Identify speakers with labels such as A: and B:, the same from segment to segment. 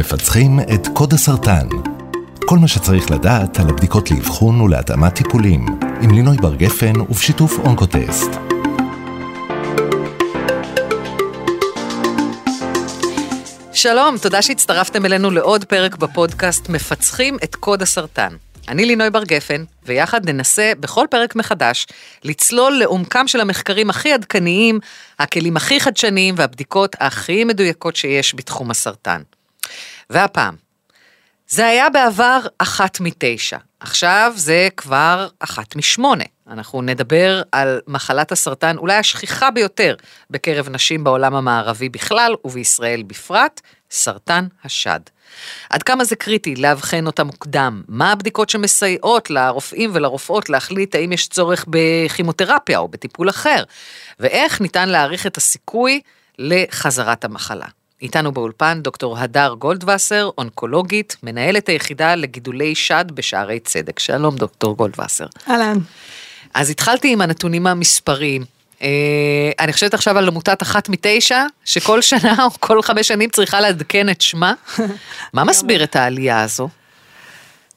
A: מפצחים את קוד הסרטן. כל מה שצריך לדעת על הבדיקות לאבחון ולהתאמת טיפולים, עם לינוי בר גפן ובשיתוף אונקוטסט.
B: שלום, תודה שהצטרפתם אלינו לעוד פרק בפודקאסט מפצחים את קוד הסרטן. אני לינוי בר גפן, ויחד ננסה בכל פרק מחדש לצלול לעומקם של המחקרים הכי עדכניים, הכלים הכי חדשניים והבדיקות הכי מדויקות שיש בתחום הסרטן. והפעם, זה היה בעבר אחת מתשע, עכשיו זה כבר אחת משמונה. אנחנו נדבר על מחלת הסרטן אולי השכיחה ביותר בקרב נשים בעולם המערבי בכלל ובישראל בפרט, סרטן השד. עד כמה זה קריטי לאבחן אותה מוקדם? מה הבדיקות שמסייעות לרופאים ולרופאות להחליט האם יש צורך בכימותרפיה או בטיפול אחר? ואיך ניתן להעריך את הסיכוי לחזרת המחלה? איתנו באולפן דוקטור הדר גולדווסר, אונקולוגית, מנהלת היחידה לגידולי שד בשערי צדק. שלום דוקטור גולדווסר.
C: אהלן.
B: אז התחלתי עם הנתונים המספריים. Uh, אני חושבת עכשיו על עמותת אחת מתשע, שכל שנה או כל חמש שנים צריכה לעדכן את שמה. מה מסביר את העלייה הזו?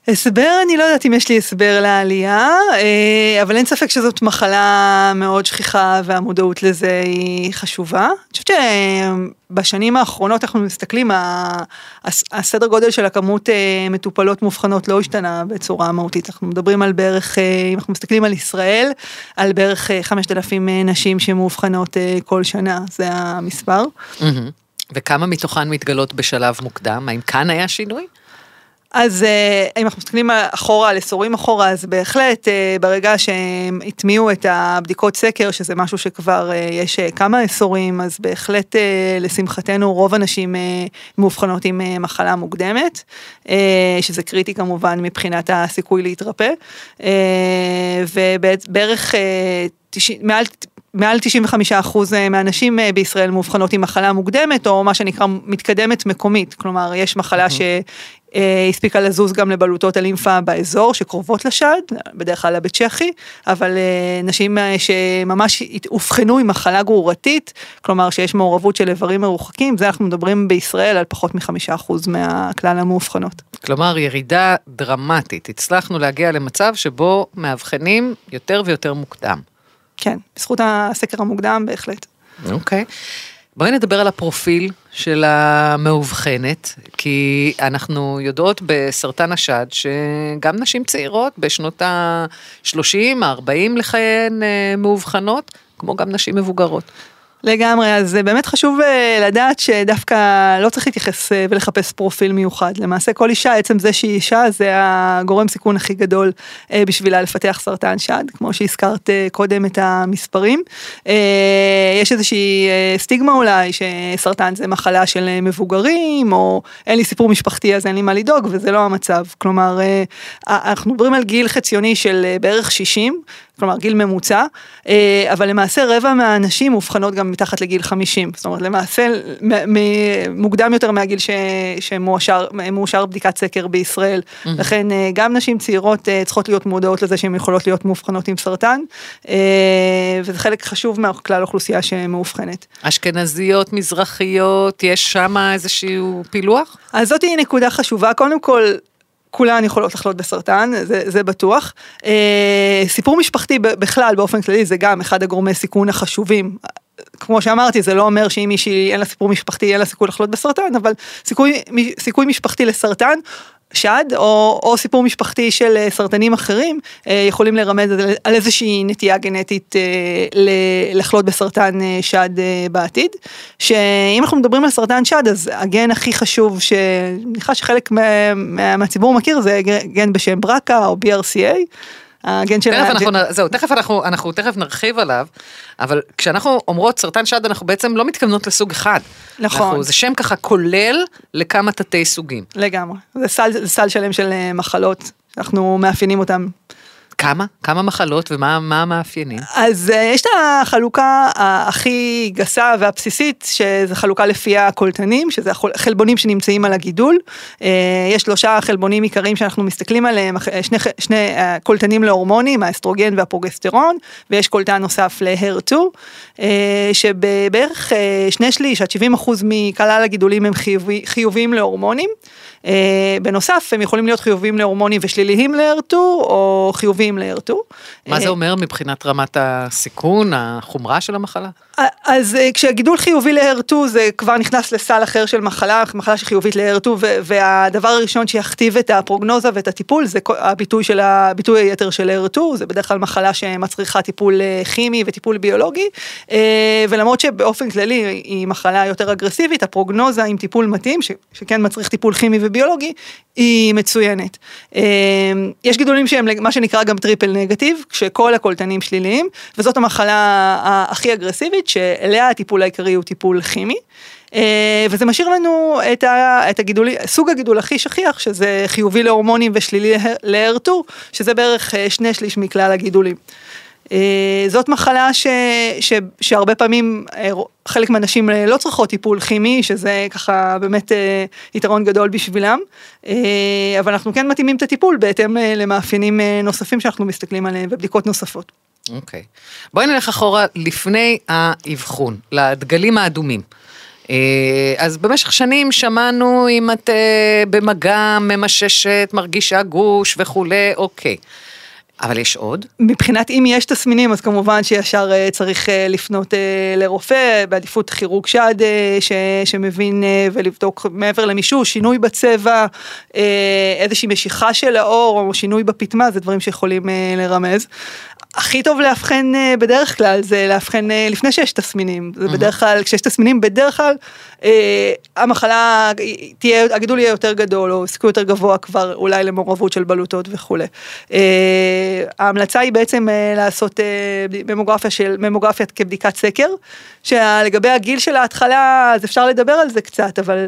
C: הסבר, אני לא יודעת אם יש לי הסבר לעלייה, אה, אבל אין ספק שזאת מחלה מאוד שכיחה והמודעות לזה היא חשובה. אני חושבת שבשנים האחרונות אנחנו מסתכלים, הסדר גודל של הכמות אה, מטופלות מאובחנות לא השתנה בצורה מהותית. אנחנו מדברים על בערך, אה, אם אנחנו מסתכלים על ישראל, על בערך 5,000 נשים שמאובחנות כל שנה, זה המספר.
B: וכמה מתוכן מתגלות בשלב מוקדם? האם כאן היה שינוי?
C: אז אה, אם אנחנו מסתכלים אחורה, על עשורים אחורה, אז בהחלט אה, ברגע שהם הטמיעו את הבדיקות סקר, שזה משהו שכבר אה, יש כמה עשורים, אז בהחלט לשמחתנו רוב הנשים מאובחנות עם מחלה מוקדמת, שזה קריטי כמובן מבחינת הסיכוי להתרפא, ובערך מעל מעל 95% מהנשים בישראל מאובחנות עם מחלה מוקדמת או מה שנקרא מתקדמת מקומית, כלומר יש מחלה שהספיקה לזוז גם לבלוטות הלימפה באזור שקרובות לשד, בדרך כלל לבית צ'כי, אבל אה, נשים אה, שממש אובחנו עם מחלה גרורתית, כלומר שיש מעורבות של איברים מרוחקים, זה אנחנו מדברים בישראל על פחות מחמישה אחוז מהכלל המאובחנות.
B: כלומר ירידה דרמטית, הצלחנו להגיע למצב שבו מאבחנים יותר ויותר מוקדם.
C: כן, בזכות הסקר המוקדם בהחלט.
B: אוקיי. Okay. בואי נדבר על הפרופיל של המאובחנת, כי אנחנו יודעות בסרטן השד שגם נשים צעירות בשנות ה-30, ה-40 לחייהן אה, מאובחנות, כמו גם נשים מבוגרות.
C: לגמרי, אז באמת חשוב אה, לדעת שדווקא לא צריך להתייחס אה, ולחפש פרופיל מיוחד. למעשה כל אישה, עצם זה שהיא אישה, זה הגורם סיכון הכי גדול אה, בשבילה לפתח סרטן שד, כמו שהזכרת קודם את המספרים. יש איזושהי סטיגמה אולי שסרטן זה מחלה של מבוגרים, או אין לי סיפור משפחתי אז אין לי מה לדאוג, וזה לא המצב. כלומר, אנחנו מדברים על גיל חציוני של בערך 60, כלומר גיל ממוצע, אבל למעשה רבע מהנשים מאובחנות גם מתחת לגיל 50, זאת אומרת למעשה מוקדם יותר מהגיל שמאושר בדיקת סקר בישראל, mm-hmm. לכן אה, גם נשים צעירות אה, צריכות להיות מודעות לזה שהן יכולות להיות מאובחנות עם סרטן, אה, וזה חלק חשוב מהכלל האוכלוסייה שמאובחנת.
B: אשכנזיות, מזרחיות, יש שם איזשהו פילוח?
C: אז זאת היא נקודה חשובה, קודם כל כולן יכולות לחלות בסרטן, זה, זה בטוח. אה, סיפור משפחתי בכלל, באופן כללי, זה גם אחד הגורמי סיכון החשובים. כמו שאמרתי, זה לא אומר שאם מישהי אין לה סיפור משפחתי, אין לה סיכוי לחלות בסרטן, אבל סיכוי, סיכוי משפחתי לסרטן, שד, או, או סיפור משפחתי של אה, סרטנים אחרים, אה, יכולים לרמז על איזושהי נטייה גנטית אה, לחלות בסרטן שד בעתיד. שאם אנחנו מדברים על סרטן שד, אז הגן הכי חשוב, שאני מניחה שחלק מה, מהציבור מכיר, זה גן בשם ברקה או BRCA.
B: הגן של... תכף אנחנו, זהו, תכף אנחנו, אנחנו תכף נרחיב עליו, אבל כשאנחנו אומרות סרטן שד, אנחנו בעצם לא מתכוונות לסוג אחד.
C: נכון. אנחנו,
B: זה שם ככה כולל לכמה תתי סוגים.
C: לגמרי, זה סל, סל שלם של אה, מחלות, אנחנו מאפיינים אותם.
B: כמה? כמה מחלות ומה מה המאפיינים?
C: אז אה, יש את החלוקה הכי גסה והבסיסית, שזה חלוקה לפי הקולטנים, שזה החלבונים שנמצאים על הגידול. אה, יש שלושה חלבונים עיקריים שאנחנו מסתכלים עליהם, שני, שני אה, קולטנים להורמונים, האסטרוגן והפרוגסטרון, ויש קולטן נוסף ל-HER2, שבערך שני שליש עד 70 אחוז מכלל הגידולים הם חיובי, חיוביים להורמונים. אה, בנוסף, הם יכולים להיות חיוביים להורמונים ושליליים ל-R2, או חיוביים ל-R2.
B: מה זה אומר מבחינת רמת הסיכון, החומרה של המחלה?
C: אז אה, כשהגידול חיובי ל-HER2 זה כבר נכנס לסל אחר של מחלה, מחלה שחיובית ל-HER2 והדבר הראשון שיכתיב את הפרוגנוזה ואת הטיפול זה הביטוי של הביטוי היתר של HER2, זה בדרך כלל מחלה שמצריכה טיפול אה, כימי וטיפול ביולוגי אה, ולמרות שבאופן כללי היא מחלה יותר אגרסיבית, הפרוגנוזה עם טיפול מתאים שכן מצריך טיפול כימי וביולוגי היא מצוינת. יש גידולים שהם מה שנקרא גם triple negative, כשכל הקולטנים שליליים וזאת המחלה הכי אגרסיבית. כימית שאליה הטיפול העיקרי הוא טיפול כימי. אה, וזה משאיר לנו את, ה, את הגידול, סוג הגידול הכי שכיח, שזה חיובי להורמונים ושלילי ל-HER2, שזה בערך אה, שני שליש מכלל הגידולים. אה, זאת מחלה ש, ש, שהרבה פעמים חלק מהנשים לא צריכות טיפול כימי, שזה ככה באמת יתרון גדול בשבילם, אבל אנחנו כן מתאימים את הטיפול בהתאם למאפיינים נוספים שאנחנו מסתכלים עליהם ובדיקות נוספות.
B: אוקיי. Okay. בואי נלך אחורה לפני האבחון, לדגלים האדומים. אה, אז במשך שנים שמענו אם את אה, במגע, ממששת, מרגישה גוש וכולי, אוקיי. אבל יש עוד?
C: מבחינת אם יש תסמינים אז כמובן שישר אה, צריך לפנות לרופא, בעדיפות כירורג שד ש, שמבין ולבדוק מעבר למישוש, שינוי בצבע, איזושהי משיכה של האור או שינוי בפטמה, זה דברים שיכולים לרמז. הכי טוב לאבחן אה, בדרך כלל זה לאבחן אה, לפני שיש תסמינים, זה בדרך כלל, כשיש תסמינים בדרך כלל אה, המחלה תהיה, הגידול יהיה יותר גדול או סיכוי יותר גבוה כבר אולי למעורבות של בלוטות וכולי. ההמלצה היא בעצם לעשות ממוגרפיה של, ממוגרפיה כבדיקת סקר, שלגבי הגיל של ההתחלה אז אפשר לדבר על זה קצת אבל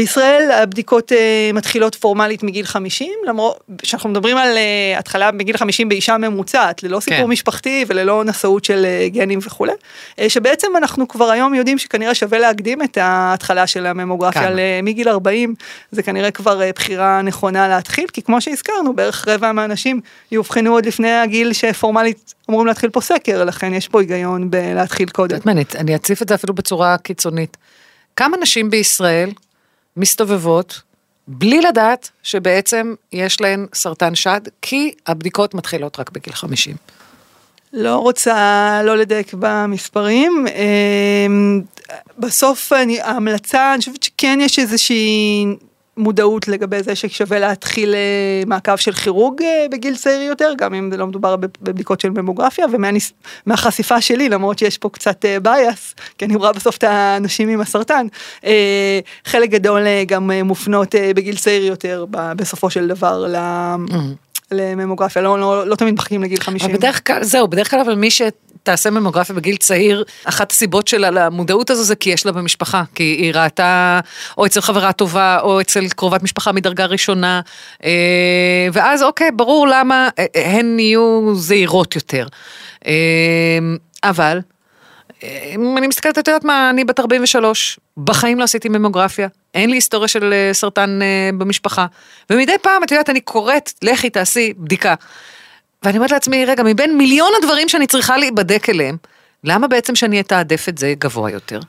C: בישראל הבדיקות uh, מתחילות פורמלית מגיל 50, למרות שאנחנו מדברים על uh, התחלה מגיל 50 באישה ממוצעת, ללא סיפור כן. משפחתי וללא נשאות של uh, גנים וכולי, שבעצם אנחנו כבר היום יודעים שכנראה שווה להקדים את ההתחלה של הממוגרפיה כן. מגיל 40, זה כנראה כבר בחירה נכונה להתחיל, כי כמו שהזכרנו, בערך רבע מהאנשים יאובחנו עוד לפני הגיל שפורמלית אמורים להתחיל פה סקר, לכן יש פה היגיון בלהתחיל קודם.
B: אני אציף את זה אפילו בצורה קיצונית. כמה נשים בישראל מסתובבות בלי לדעת שבעצם יש להן סרטן שד, כי הבדיקות מתחילות רק בגיל 50.
C: לא רוצה לא לדייק במספרים. אמ, בסוף אני, ההמלצה, אני חושבת שכן יש איזושהי מודעות לגבי זה ששווה להתחיל אה, מעקב של כירורג אה, בגיל צעיר יותר, גם אם זה לא מדובר בבדיקות של ממוגרפיה, ומהחשיפה שלי, למרות שיש פה קצת בייס, אה, כי אני רואה בסוף את האנשים עם הסרטן, חלק גדול גם מופנות בגיל צעיר יותר בסופו של דבר ל... Mm-hmm. לממוגרפיה, לא, לא, לא תמיד מחכים לגיל 50.
B: בדרך כלל, זהו, בדרך כלל אבל מי שתעשה ממוגרפיה בגיל צעיר, אחת הסיבות שלה למודעות הזו זה כי יש לה במשפחה, כי היא ראתה או אצל חברה טובה או אצל קרובת משפחה מדרגה ראשונה, אה, ואז אוקיי, ברור למה אה, הן נהיו זהירות יותר. אה, אבל אני מסתכלת, את יודעת מה, אני בת 43, בחיים לא עשיתי ממוגרפיה, אין לי היסטוריה של אה, סרטן אה, במשפחה, ומדי פעם, את יודעת, אני קוראת, לכי תעשי בדיקה. ואני אומרת לעצמי, רגע, מבין מיליון הדברים שאני צריכה להיבדק אליהם, למה בעצם שאני אתעדף את זה גבוה יותר?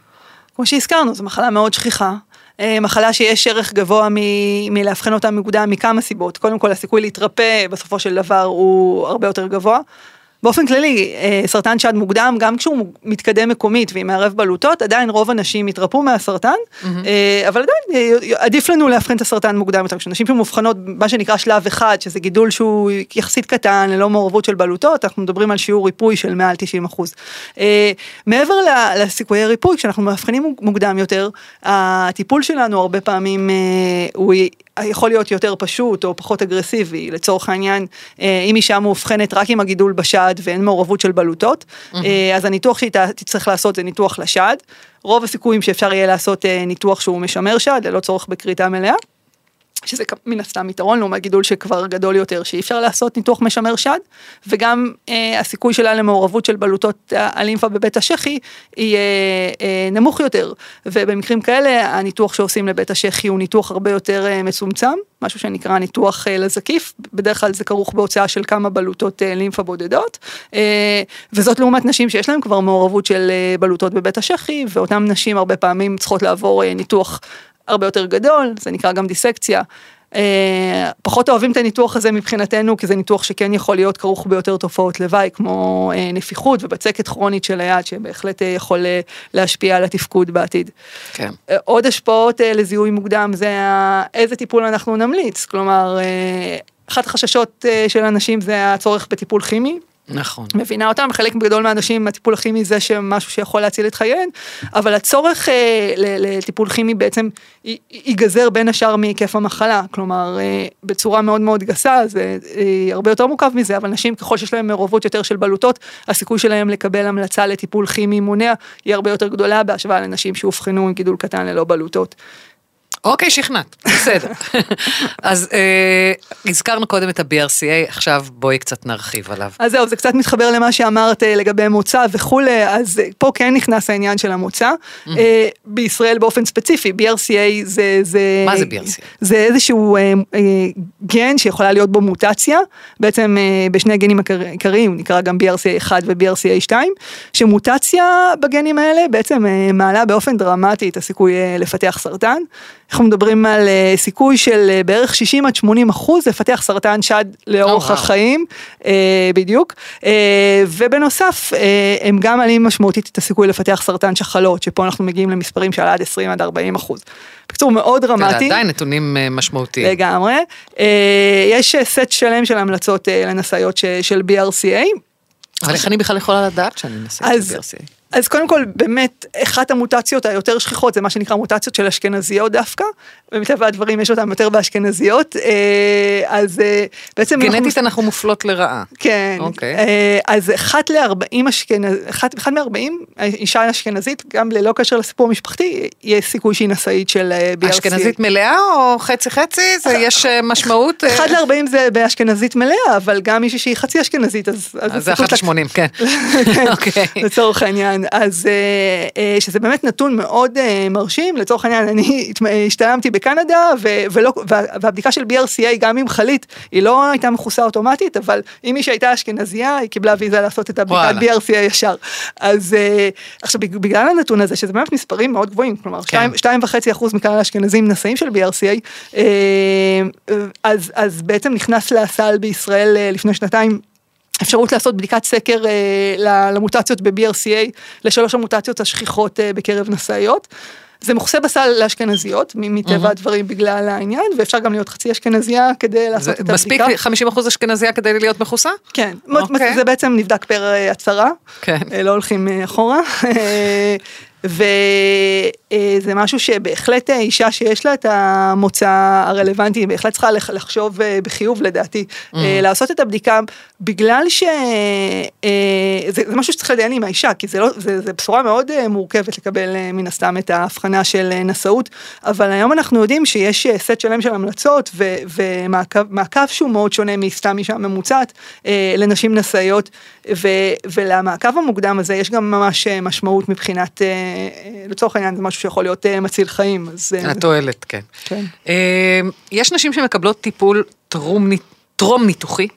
C: כמו שהזכרנו, זו מחלה מאוד שכיחה. אה, מחלה שיש ערך גבוה מ- מלאבחן אותה מוקדם מכמה סיבות. קודם כל הסיכוי להתרפא בסופו של דבר הוא הרבה יותר גבוה. באופן כללי, אה, סרטן שד מוקדם, גם כשהוא מתקדם מקומית ועם מערב בלוטות, עדיין רוב הנשים יתרפאו מהסרטן, mm-hmm. אבל עדיין אה, עדיף לנו לאבחן את הסרטן מוקדם יותר. כשנשים שמאובחנות, מה שנקרא שלב אחד, שזה גידול שהוא יחסית קטן, ללא מעורבות של בלוטות, אנחנו מדברים על שיעור ריפוי של מעל 90 אחוז. מעבר לסיכויי ריפוי, כשאנחנו מאבחנים מוקדם יותר, הטיפול שלנו הרבה פעמים הוא יכול להיות יותר פשוט או פחות אגרסיבי, לצורך העניין, אה, אם אישה מאובחנת רק עם הגידול בשד ואין מעורבות של בלוטות, mm-hmm. אז הניתוח שהיא תצטרך לעשות זה ניתוח לשד. רוב הסיכויים שאפשר יהיה לעשות אה, ניתוח שהוא משמר שד, ללא צורך בכריתה מלאה. שזה מן הסתם יתרון לעומת גידול שכבר גדול יותר, שאי אפשר לעשות ניתוח משמר שד, וגם אה, הסיכוי שלה למעורבות של בלוטות הלימפה בבית השחי יהיה אה, נמוך יותר, ובמקרים כאלה הניתוח שעושים לבית השחי הוא ניתוח הרבה יותר אה, מצומצם, משהו שנקרא ניתוח אה, לזקיף, בדרך כלל זה כרוך בהוצאה של כמה בלוטות אה, לימפה בודדות, אה, וזאת לעומת נשים שיש להן כבר מעורבות של אה, בלוטות בבית השחי, ואותן נשים הרבה פעמים צריכות לעבור אה, ניתוח הרבה יותר גדול, זה נקרא גם דיסקציה. אה, פחות אוהבים את הניתוח הזה מבחינתנו, כי זה ניתוח שכן יכול להיות כרוך ביותר תופעות לוואי, כמו אה, נפיחות ובצקת כרונית של היד, שבהחלט אה, יכול להשפיע על התפקוד בעתיד.
B: כן.
C: עוד השפעות לזיהוי מוקדם זה איזה טיפול אנחנו נמליץ, כלומר, אחת החששות של אנשים זה הצורך בטיפול כימי,
B: נכון.
C: מבינה אותם, חלק גדול מהאנשים הטיפול הכימי זה שמשהו שיכול להציל את חייהם, אבל הצורך אה, לטיפול כימי בעצם ייגזר בין השאר מהיקף המחלה, כלומר אה, בצורה מאוד מאוד גסה, זה אה, הרבה יותר מורכב מזה, אבל נשים ככל שיש להם מעורבות יותר של בלוטות, הסיכוי שלהם לקבל המלצה לטיפול כימי מונע היא הרבה יותר גדולה בהשוואה לנשים שאובחנו עם גידול קטן ללא בלוטות.
B: אוקיי, שכנעת, בסדר. אז אה, הזכרנו קודם את ה-BRCA, עכשיו בואי קצת נרחיב עליו.
C: אז זהו, זה קצת מתחבר למה שאמרת אה, לגבי מוצא וכולי, אז אה, פה כן נכנס העניין של המוצא. אה, בישראל באופן ספציפי, BRCA זה... זה
B: מה זה BRCA?
C: זה איזשהו אה, אה, גן שיכולה להיות בו מוטציה, בעצם אה, בשני הגנים העיקריים, נקרא גם BRCA1 ו-BRCA2, שמוטציה בגנים האלה בעצם אה, מעלה באופן דרמטי את הסיכוי אה, לפתח סרטן. אנחנו מדברים על uh, סיכוי של uh, בערך 60 עד 80 אחוז לפתח סרטן שד לאורך oh, החיים, uh, בדיוק, ובנוסף הם גם מעלים משמעותית את הסיכוי לפתח סרטן שחלות, שפה אנחנו מגיעים למספרים של עד 20 עד 40 אחוז. בקיצור מאוד דרמטי.
B: זה עדיין נתונים משמעותיים.
C: לגמרי. יש סט שלם של המלצות לנשאיות של BRCA.
B: אבל איך אני בכלל יכולה לדעת שאני נשאית של BRCA?
C: אז קודם כל, באמת, אחת המוטציות היותר שכיחות זה מה שנקרא מוטציות של אשכנזיות דווקא, ומטבע הדברים יש אותן יותר באשכנזיות, אה, אז אה, בעצם...
B: גנטית אנחנו, אנחנו מופלות לרעה.
C: כן.
B: אוקיי.
C: אה, אז אחת לארבעים אשכנז... אחת, אחת מארבעים, אישה אשכנזית, גם ללא קשר לסיפור המשפחתי, יש סיכוי שהיא נשאית של BRC.
B: אשכנזית מלאה או חצי חצי? זה יש משמעות?
C: אחת לארבעים זה באשכנזית מלאה, אבל גם מישהי שהיא חצי אשכנזית, אז...
B: אז זה אחת לשמונים, כן.
C: כן. אוקיי. לצורך העניין. כן, אז אה, אה, שזה באמת נתון מאוד אה, מרשים, לצורך העניין אני השתלמתי בקנדה ולא, והבדיקה של BRCA גם אם חלית היא לא הייתה מכוסה אוטומטית, אבל אם מי שהייתה אשכנזייה היא קיבלה ויזה לעשות את הבדיקת BRCA ישר. אז עכשיו בגלל הנתון הזה שזה באמת מספרים מאוד גבוהים, כלומר כן. שתיים וחצי אחוז מכלל האשכנזים נשאים של BRCA, אז, אז בעצם נכנס לסל בישראל לפני שנתיים אפשרות לעשות בדיקת סקר אה, למוטציות ב-BRCA, לשלוש המוטציות השכיחות אה, בקרב נשאיות. זה מכוסה בסל לאשכנזיות, מטבע mm-hmm. הדברים בגלל העניין, ואפשר גם להיות חצי אשכנזייה כדי לעשות את הבדיקה.
B: מספיק 50 אחוז אשכנזייה כדי להיות מכוסה?
C: כן, okay. אוקיי. זה בעצם נבדק פר אה, הצהרה,
B: כן.
C: לא הולכים אחורה. וזה משהו שבהחלט אישה שיש לה את המוצא הרלוונטי, בהחלט צריכה לחשוב אה, בחיוב לדעתי, mm. לעשות את הבדיקה, בגלל שזה אה, משהו שצריך לדיין עם האישה, כי זה, לא, זה, זה בשורה מאוד מורכבת לקבל מן הסתם את ההבחנה של נשאות, אבל היום אנחנו יודעים שיש סט שלם של המלצות ו, ומעקב שהוא מאוד שונה מסתם אישה ממוצעת לנשים נשאיות, ולמעקב המוקדם הזה יש גם ממש משמעות מבחינת לצורך העניין זה משהו שיכול להיות אה, מציל חיים. אז...
B: אה, התועלת, כן.
C: כן.
B: אה, יש נשים שמקבלות טיפול טרום, טרום ניתוחי.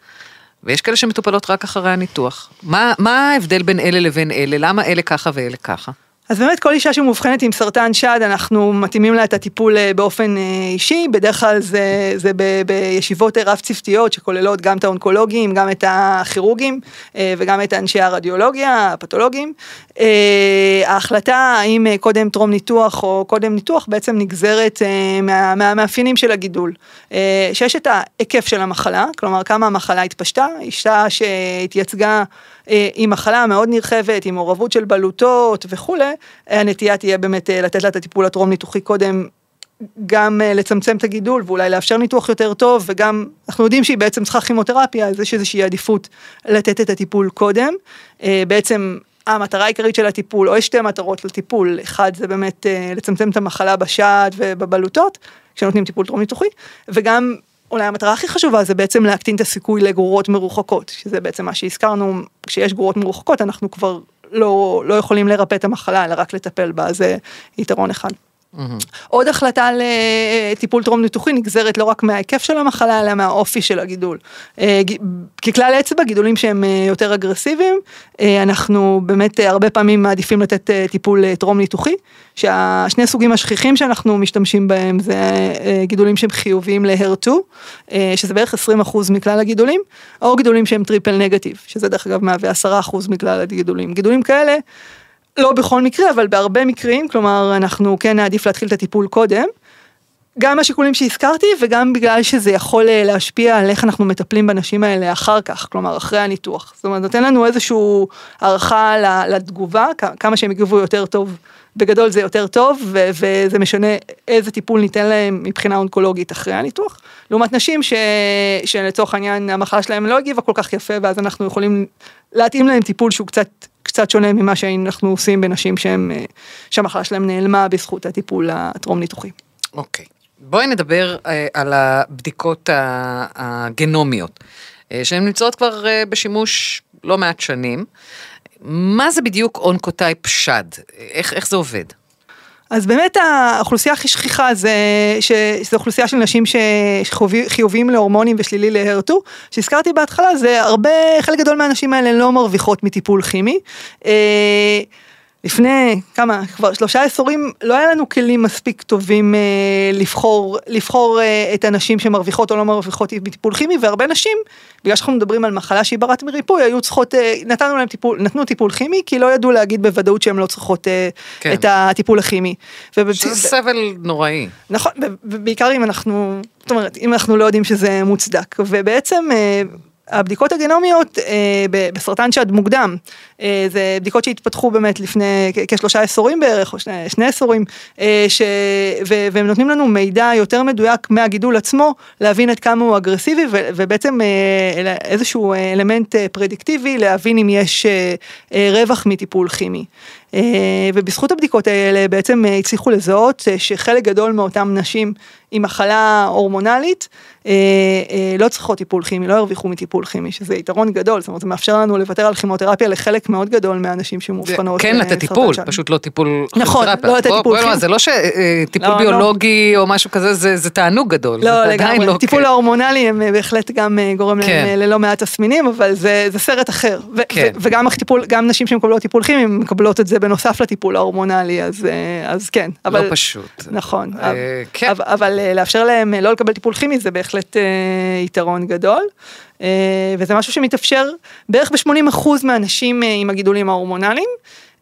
B: ויש כאלה שמטופלות רק אחרי הניתוח. מה, מה ההבדל בין אלה לבין אלה? למה אלה ככה ואלה ככה?
C: אז באמת כל אישה שמאובחנת עם סרטן שד, אנחנו מתאימים לה את הטיפול אה, באופן אה, אישי, בדרך כלל זה, זה ב, בישיבות רב צוותיות שכוללות גם את האונקולוגים, גם את הכירורגים אה, וגם את אנשי הרדיולוגיה, הפתולוגים. ההחלטה האם קודם טרום ניתוח או קודם ניתוח בעצם נגזרת מה, מהמאפיינים של הגידול. שיש את ההיקף של המחלה, כלומר כמה המחלה התפשטה, אישה שהתייצגה אה, עם מחלה מאוד נרחבת, עם מעורבות של בלוטות וכולי, הנטייה תהיה באמת אה, לתת לה את הטיפול הטרום ניתוחי קודם. גם אה, לצמצם את הגידול ואולי לאפשר ניתוח יותר טוב וגם אנחנו יודעים שהיא בעצם צריכה כימותרפיה אז יש איזושהי עדיפות לתת את הטיפול קודם. בעצם המטרה העיקרית של הטיפול, או יש שתי מטרות לטיפול, אחד זה באמת אה, לצמצם את המחלה בשד ובבלוטות, כשנותנים טיפול טרום ניתוחי, וגם אולי המטרה הכי חשובה זה בעצם להקטין את הסיכוי לגרורות מרוחקות, שזה בעצם מה שהזכרנו, כשיש גרורות מרוחקות אנחנו כבר לא, לא יכולים לרפא את המחלה, אלא רק לטפל בה, זה יתרון אחד. Mm-hmm. עוד החלטה לטיפול טרום ניתוחי נגזרת לא רק מההיקף של המחלה, אלא מהאופי של הגידול. אה, ככלל אצבע, גידולים שהם אה, יותר אגרסיביים, אה, אנחנו באמת הרבה פעמים מעדיפים לתת טיפול טרום ניתוחי, שהשני סוגים השכיחים שאנחנו משתמשים בהם זה גידולים שהם חיוביים ל-HER2, שזה בערך 20% מכלל הגידולים, או גידולים שהם triple negative, שזה דרך אגב מהווה 10% מכלל הגידולים. גידולים כאלה, לא בכל מקרה, אבל בהרבה מקרים, כלומר, אנחנו כן נעדיף להתחיל את הטיפול קודם. גם השיקולים שהזכרתי וגם בגלל שזה יכול אה, להשפיע על איך אנחנו מטפלים בנשים האלה אחר כך, כלומר אחרי הניתוח. זאת אומרת, נותן לנו איזושהי הערכה לתגובה, כמה שהם יגיבו יותר טוב, בגדול זה יותר טוב, וזה משנה איזה טיפול ניתן להם מבחינה אונקולוגית אחרי הניתוח. לעומת נשים ש- שלצורך העניין המחלה שלהם לא הגיבה כל כך יפה, ואז אנחנו יכולים להתאים להם טיפול שהוא קצת קצת שונה ממה שאנחנו עושים בנשים שהם, אה, שהמחלה שלהם נעלמה בזכות הטיפול הטרום ניתוחי.
B: אוקיי. Okay. בואי נדבר אה, על הבדיקות הגנומיות, אה, שהן נמצאות כבר בשימוש לא מעט שנים. מה זה בדיוק אונקוטייפ שד? איך, איך זה עובד?
C: אז באמת האוכלוסייה הכי שכיחה זה, שזו אוכלוסייה של נשים שחיוביים להורמונים ושלילי להרטו, שהזכרתי בהתחלה, זה הרבה, חלק גדול מהנשים האלה לא מרוויחות מטיפול כימי. לפני כמה, כבר שלושה עשורים, לא היה לנו כלים מספיק טובים אה, לבחור, לבחור אה, את הנשים שמרוויחות או לא מרוויחות בטיפול כימי, והרבה נשים, בגלל שאנחנו מדברים על מחלה שהיא ברת מריפוי, היו צריכות, אה, נתנו להם טיפול, נתנו טיפול כימי, כי לא ידעו להגיד בוודאות שהן לא צריכות אה, כן. את הטיפול הכימי.
B: שזה סבל נוראי.
C: נכון, ובעיקר אם אנחנו, זאת אומרת, אם אנחנו לא יודעים שזה מוצדק, ובעצם... אה, הבדיקות הגנומיות אה, בסרטן שד מוקדם, אה, זה בדיקות שהתפתחו באמת לפני כשלושה עשורים בערך, או שני, שני עשורים, אה, ש, ו, והם נותנים לנו מידע יותר מדויק מהגידול עצמו, להבין עד כמה הוא אגרסיבי, ו, ובעצם אה, איזשהו אלמנט אה, פרדיקטיבי, להבין אם יש אה, אה, רווח מטיפול כימי. אה, ובזכות הבדיקות האלה בעצם אה, הצליחו לזהות אה, שחלק גדול מאותם נשים עם מחלה הורמונלית לא צריכות טיפול כימי, לא הרוויחו מטיפול כימי, שזה יתרון גדול, זאת אומרת זה מאפשר לנו לוותר על כימותרפיה לחלק מאוד גדול מהנשים שמאובחנות.
B: כן לתת טיפול, פשוט לא טיפול
C: נכון, לא לתת טיפול
B: כימי. זה לא שטיפול לא, לא. ביולוגי או משהו כזה, זה תענוג גדול.
C: לא, לגמרי, טיפול כן. ההורמונלי הם בהחלט גם גורם להם כן. ללא מעט תסמינים, אבל זה סרט אחר. כן. וגם נשים שמקבלות טיפול כימי מקבלות את זה בנוסף לטיפול ההורמונלי, אז, אה, כן.
B: לא לא פשוט.
C: נכון. אה, אבל, כן. אה, לאפשר להם לא לקבל טיפול כימי זה בהחלט אה, יתרון גדול. אה, וזה משהו שמתאפשר בערך ב-80% מהאנשים אה, עם הגידולים ההורמונליים.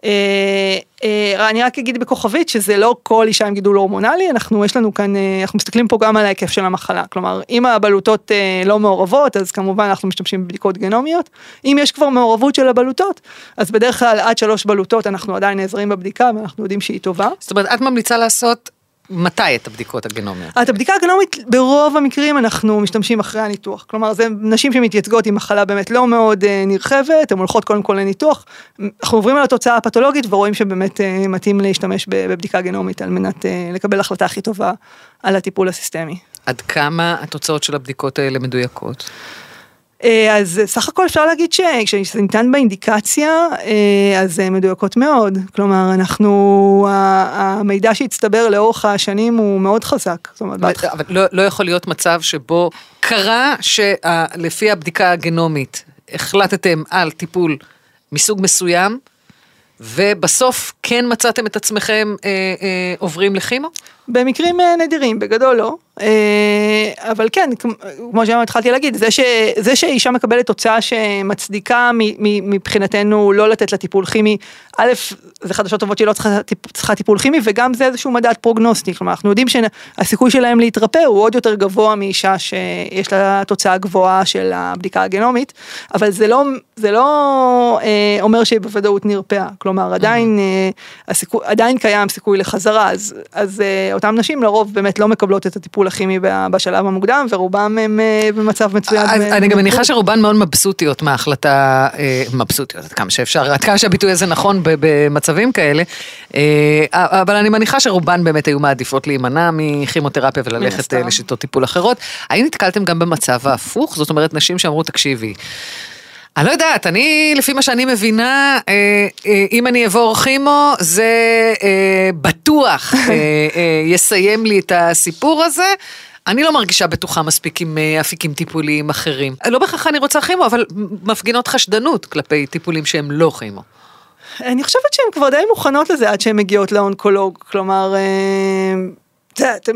C: אה, אה, אני רק אגיד בכוכבית שזה לא כל אישה עם גידול הורמונלי, אנחנו יש לנו כאן, אה, אנחנו מסתכלים פה גם על ההיקף של המחלה, כלומר אם הבלוטות לא מעורבות אז כמובן אנחנו משתמשים בבדיקות גנומיות, אם יש כבר מעורבות של הבלוטות, אז בדרך כלל עד שלוש בלוטות אנחנו עדיין נעזרים בבדיקה ואנחנו יודעים שהיא טובה.
B: זאת אומרת את ממליצה לעשות מתי את הבדיקות הגנומיות?
C: את הבדיקה הגנומית ברוב המקרים אנחנו משתמשים אחרי הניתוח. כלומר זה נשים שמתייצגות עם מחלה באמת לא מאוד אה, נרחבת, הן הולכות קודם כל לניתוח. אנחנו עוברים על התוצאה הפתולוגית ורואים שבאמת אה, מתאים להשתמש בבדיקה גנומית על מנת אה, לקבל החלטה הכי טובה על הטיפול הסיסטמי.
B: עד כמה התוצאות של הבדיקות האלה מדויקות?
C: אה, אז סך הכל אפשר להגיד שכשזה ניתן באינדיקציה, אה, אז זה מדויקות מאוד. כלומר, אנחנו, המידע שהצטבר לאורך השנים הוא מאוד חזק.
B: אבל, אבל לא, לא יכול להיות מצב שבו קרה שלפי הבדיקה הגנומית החלטתם על טיפול מסוג מסוים, ובסוף כן מצאתם את עצמכם אה, אה, עוברים לכימו?
C: במקרים אה, נדירים, בגדול לא. אה, אבל כן, כמו שהתחלתי להגיד, זה, ש, זה שאישה מקבלת תוצאה שמצדיקה מבחינתנו לא לתת לה טיפול כימי, א', זה חדשות טובות שהיא לא צריכה, צריכה טיפול כימי, וגם זה איזשהו מדד פרוגנוסטי, כלומר אנחנו יודעים שהסיכוי שלהם להתרפא הוא עוד יותר גבוה מאישה שיש לה תוצאה גבוהה של הבדיקה הגנומית, אבל זה לא, זה לא אה, אומר שהיא בוודאות נרפאה, כלומר עדיין, אה, הסיכוי, עדיין קיים סיכוי לחזרה, אז, אז אותן נשים לרוב באמת לא מקבלות את הטיפול הכימי בשלב המוקדם, ורובם הם אה, במצב מצוין.
B: אז אני גם מניחה שרובן מאוד מבסוטיות מההחלטה, אה, מבסוטיות עד כמה שאפשר, עד כמה שהביטוי הזה נכון במצבים כאלה, אבל אני מניחה שרובן באמת היו מעדיפות להימנע מכימותרפיה וללכת לשיטות טיפול אחרות. האם נתקלתם גם במצב ההפוך? זאת אומרת, נשים שאמרו, תקשיבי, אני לא יודעת, אני, לפי מה שאני מבינה, אה, אה, אם אני אעבור כימו, זה אה, בטוח יסיים לי את הסיפור הזה. אני לא מרגישה בטוחה מספיק עם אפיקים טיפוליים אחרים. לא בהכרח אני רוצה כימו, אבל מפגינות חשדנות כלפי טיפולים שהם לא כימו.
C: אני חושבת שהן כבר די מוכנות לזה עד שהן מגיעות לאונקולוג, כלומר...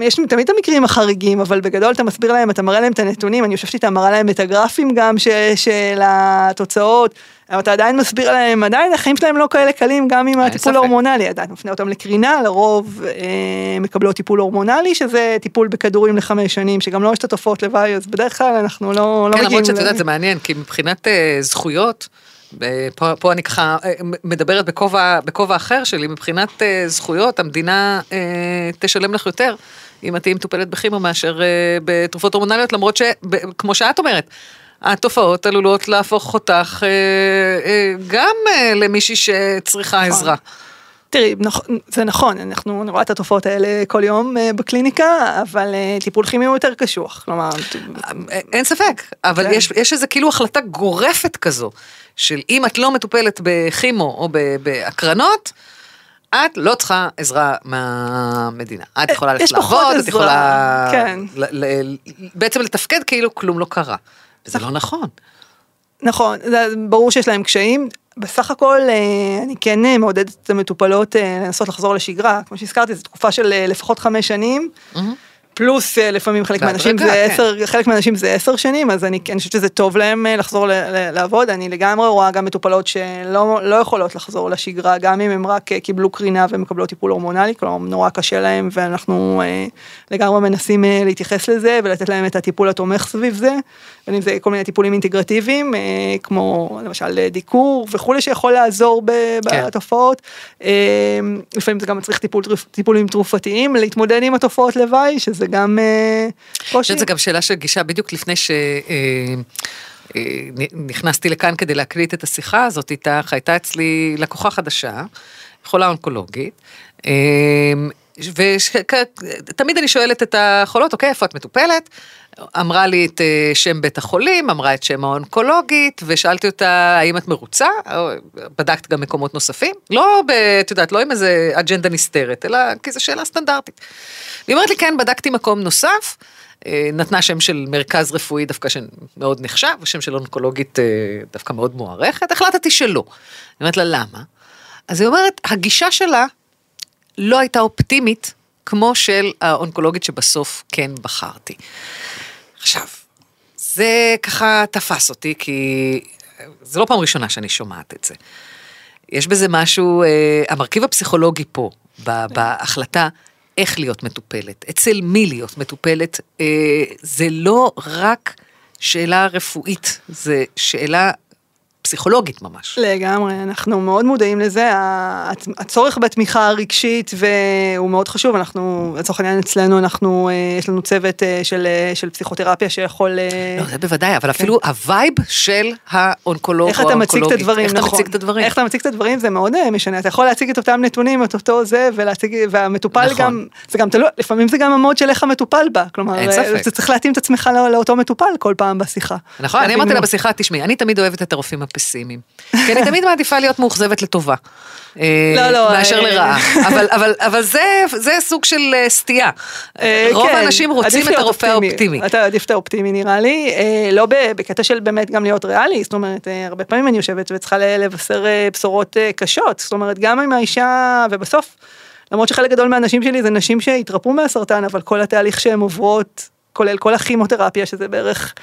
C: יש תמיד את המקרים החריגים, אבל בגדול אתה מסביר להם, אתה מראה להם את הנתונים, אני יושבת איתם, מראה להם את הגרפים גם של התוצאות, אבל אתה עדיין מסביר להם, עדיין החיים שלהם לא כאלה קלים, גם עם הטיפול ההורמונלי, עדיין מפנה אותם לקרינה, לרוב אה, מקבלות טיפול הורמונלי, שזה טיפול בכדורים לחמש שנים, שגם לא יש את התופעות לוואי, אז בדרך כלל אנחנו לא, לא
B: מגיעים... כן, למרות שאת יודעת, זה מעניין, כי מבחינת אה, זכויות, פה, פה אני ככה אה, מדברת בכובע, בכובע אחר שלי, מבחינת uh, זכויות, המדינה uh, תשלם לך יותר אם את תהיי מטופלת בכימו מאשר בתרופות הורמונליות, למרות שכמו שאת אומרת, התופעות עלולות להפוך אותך גם למישהי שצריכה נכון. עזרה.
C: תראי, זה נכון, אנחנו, אני רואה את התופעות האלה כל יום בקליניקה, אבל טיפול כימי הוא יותר קשוח, כלומר...
B: אין ספק, אבל כן. יש, יש איזה כאילו החלטה גורפת כזו, של אם את לא מטופלת בכימו או בהקרנות, את לא צריכה עזרה מהמדינה. את יכולה ללכת לעבוד, את יכולה כן. בעצם לתפקד כאילו כלום לא קרה. וזה לא נכון.
C: נכון, ברור שיש להם קשיים. בסך הכל אה, אני כן אה, מעודדת את המטופלות אה, לנסות לחזור לשגרה, כמו שהזכרתי, זו תקופה של לפחות חמש שנים. Mm-hmm. פלוס אה, לפעמים חלק מהאנשים זה כן. עשר, חלק מהאנשים זה עשר שנים, אז אני, אני חושבת שזה טוב להם אה, לחזור ל, ל, לעבוד, אני לגמרי רואה גם מטופלות שלא לא יכולות לחזור לשגרה, גם אם הם רק אה, קיבלו קרינה ומקבלות טיפול הורמונלי, כלומר נורא קשה להם ואנחנו אה, לגמרי מנסים אה, להתייחס לזה ולתת להם את הטיפול התומך סביב זה, בין אם זה כל מיני טיפולים אינטגרטיביים, אה, כמו למשל דיקור וכולי שיכול לעזור ב, כן. בתופעות, אה, לפעמים זה גם צריך טיפול, טיפולים תרופתיים, להתמודד עם התופעות לוואי, שזה זה גם אה, קושי.
B: זה גם שאלה של גישה בדיוק לפני ש... אה, אה, נכנסתי לכאן כדי להקליט את השיחה הזאת איתך, הייתה אצלי לקוחה חדשה, חולה אונקולוגית, ותמיד אני שואלת את החולות, אוקיי, איפה את מטופלת? אמרה לי את שם בית החולים, אמרה את שם האונקולוגית, ושאלתי אותה, האם את מרוצה? בדקת גם מקומות נוספים? לא, את יודעת, לא עם איזה אג'נדה נסתרת, אלא כי זו שאלה סטנדרטית. והיא אומרת לי, כן, בדקתי מקום נוסף, אה, נתנה שם של מרכז רפואי דווקא שמאוד נחשב, שם של אונקולוגית אה, דווקא מאוד מוערכת, החלטתי שלא. אני אומרת לה, למה? אז היא אומרת, הגישה שלה לא הייתה אופטימית כמו של האונקולוגית שבסוף כן בחרתי. עכשיו, זה ככה תפס אותי, כי זה לא פעם ראשונה שאני שומעת את זה. יש בזה משהו, אה, המרכיב הפסיכולוגי פה, בהחלטה איך להיות מטופלת, אצל מי להיות מטופלת, אה, זה לא רק שאלה רפואית, זה שאלה פסיכולוגית ממש.
C: לגמרי, אנחנו מאוד מודעים לזה, הצורך בתמיכה הרגשית והוא מאוד חשוב, אנחנו, לצורך העניין אצלנו, אנחנו, אה, יש לנו צוות אה, של, אה, של פסיכותרפיה שיכול...
B: לא, זה בוודאי, אבל כן. אפילו ה vibe של האונקולוג
C: איך אתה מציג את הדברים,
B: איך נכון. אתה מציג את הדברים.
C: איך אתה מציג את הדברים זה מאוד משנה, אתה יכול להציג את אותם נתונים, את אותו זה, ולהציג, והמטופל נכון. גם, זה גם תלוי, לפעמים זה גם ה mood של איך המטופל בא, כלומר, אתה צריך להתאים את עצמך לא, לאותו מטופל כל פעם בשיחה.
B: נכון, אני אמרתי לה בשיחה, תשמעי, אני תמיד אוהבת את הרופאים פסימיים. כי אני תמיד מעדיפה להיות מאוכזבת לטובה. לא, לא. מאשר אה, לרעה. אבל, אבל, אבל זה, זה סוג של אה, סטייה. אה, רוב כן, האנשים רוצים את הרופא האופטימי.
C: אתה עדיף את האופטימי נראה לי. לא בקטע של באמת גם להיות ריאלי, זאת אומרת, הרבה פעמים אני יושבת וצריכה לבשר בשורות קשות. זאת אומרת, גם עם האישה, ובסוף, למרות שחלק גדול מהאנשים שלי זה נשים שהתרפאו מהסרטן, אבל כל התהליך שהן עוברות, כולל כל הכימותרפיה, שזה בערך...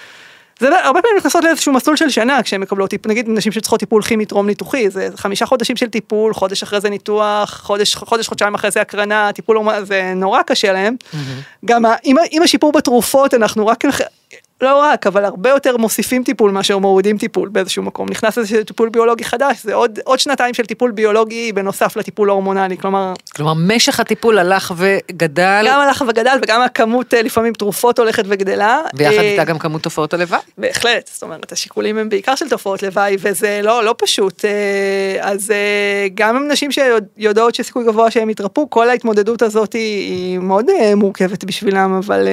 C: זה לא, הרבה פעמים נכנסות לאיזשהו מסלול של שנה כשהן מקבלות נגיד נשים שצריכות טיפול כימי טרום ניתוחי, זה חמישה חודשים של טיפול, חודש אחרי זה ניתוח, חודש, חודש חודשיים אחרי זה הקרנה, טיפול, זה נורא קשה להם. Mm-hmm. גם עם, עם השיפור בתרופות אנחנו רק לא רק, אבל הרבה יותר מוסיפים טיפול מאשר מורידים טיפול באיזשהו מקום. נכנס איזה טיפול ביולוגי חדש, זה עוד, עוד שנתיים של טיפול ביולוגי בנוסף לטיפול ההורמונלי, כלומר...
B: כלומר, משך הטיפול הלך וגדל.
C: גם הלך וגדל וגם הכמות אה, לפעמים תרופות הולכת וגדלה.
B: ויחד
C: אה,
B: איתה גם כמות תופעות הלוואי.
C: בהחלט, זאת אומרת, השיקולים הם בעיקר של תופעות לוואי, וזה לא, לא פשוט. אה, אז גם עם נשים שיודעות שסיכוי גבוה שהם יתרפאו, כל ההתמודדות הזאת היא, מאוד מורכבת בשבילם, אבל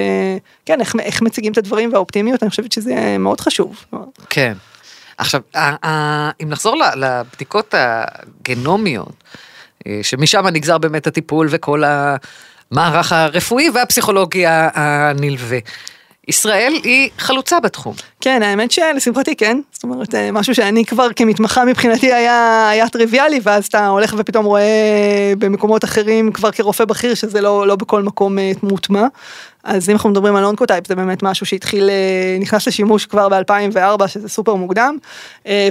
C: כן, איך, איך מציגים את הדברים והאופטימיות, אני חושבת שזה מאוד חשוב.
B: כן. עכשיו, אם נחזור לבדיקות הגנומיות, שמשם נגזר באמת הטיפול וכל המערך הרפואי והפסיכולוגי הנלווה. ישראל היא חלוצה בתחום.
C: כן, האמת שלשמחתי כן, זאת אומרת, אה, משהו שאני כבר כמתמחה מבחינתי היה, היה טריוויאלי, ואז אתה הולך ופתאום רואה במקומות אחרים כבר כרופא בכיר שזה לא, לא בכל מקום אה, מוטמע. אז אם אנחנו מדברים על אונקוטייפ זה באמת משהו שהתחיל, אה, נכנס לשימוש כבר ב-2004 שזה סופר מוקדם,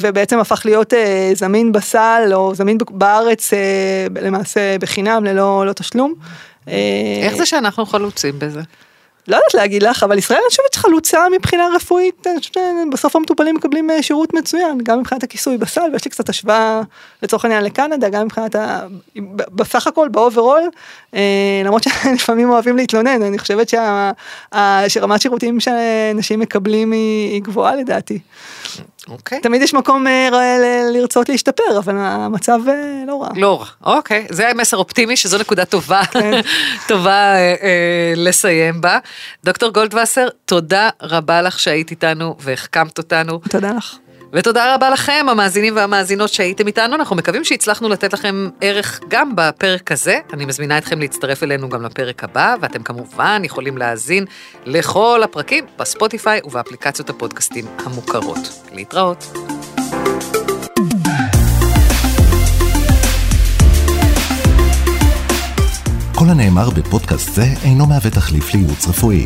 C: ובעצם הפך להיות זמין בסל או זמין בארץ למעשה בחינם ללא לא תשלום.
B: איך זה שאנחנו חלוצים בזה?
C: לא יודעת להגיד לך, אבל ישראל אני חושבת שחלוצה מבחינה רפואית, חושבת שבסוף המטופלים מקבלים אה, שירות מצוין, גם מבחינת הכיסוי בסל, ויש לי קצת השוואה לצורך העניין לקנדה, גם מבחינת, ה... בסך הכל, ב overall, אה, למרות שלפעמים אוהבים להתלונן, אני חושבת שה... שרמת שירותים שאנשים מקבלים היא גבוהה לדעתי.
B: אוקיי.
C: תמיד יש מקום אה, לרצות להשתפר, אבל המצב אה, לא רע.
B: לא רע, אוקיי. זה מסר אופטימי, שזו נקודה טובה, כן. טובה אה, אה, לסיים בה. דוקטור גולדווסר, תודה רבה לך שהיית איתנו והחכמת אותנו.
C: תודה לך.
B: ותודה רבה לכם, המאזינים והמאזינות שהייתם איתנו, אנחנו מקווים שהצלחנו לתת לכם ערך גם בפרק הזה. אני מזמינה אתכם להצטרף אלינו גם לפרק הבא, ואתם כמובן יכולים להאזין לכל הפרקים בספוטיפיי ובאפליקציות הפודקאסטים המוכרות. להתראות.
A: כל הנאמר בפודקאסט זה אינו מהווה תחליף לייעוץ רפואי.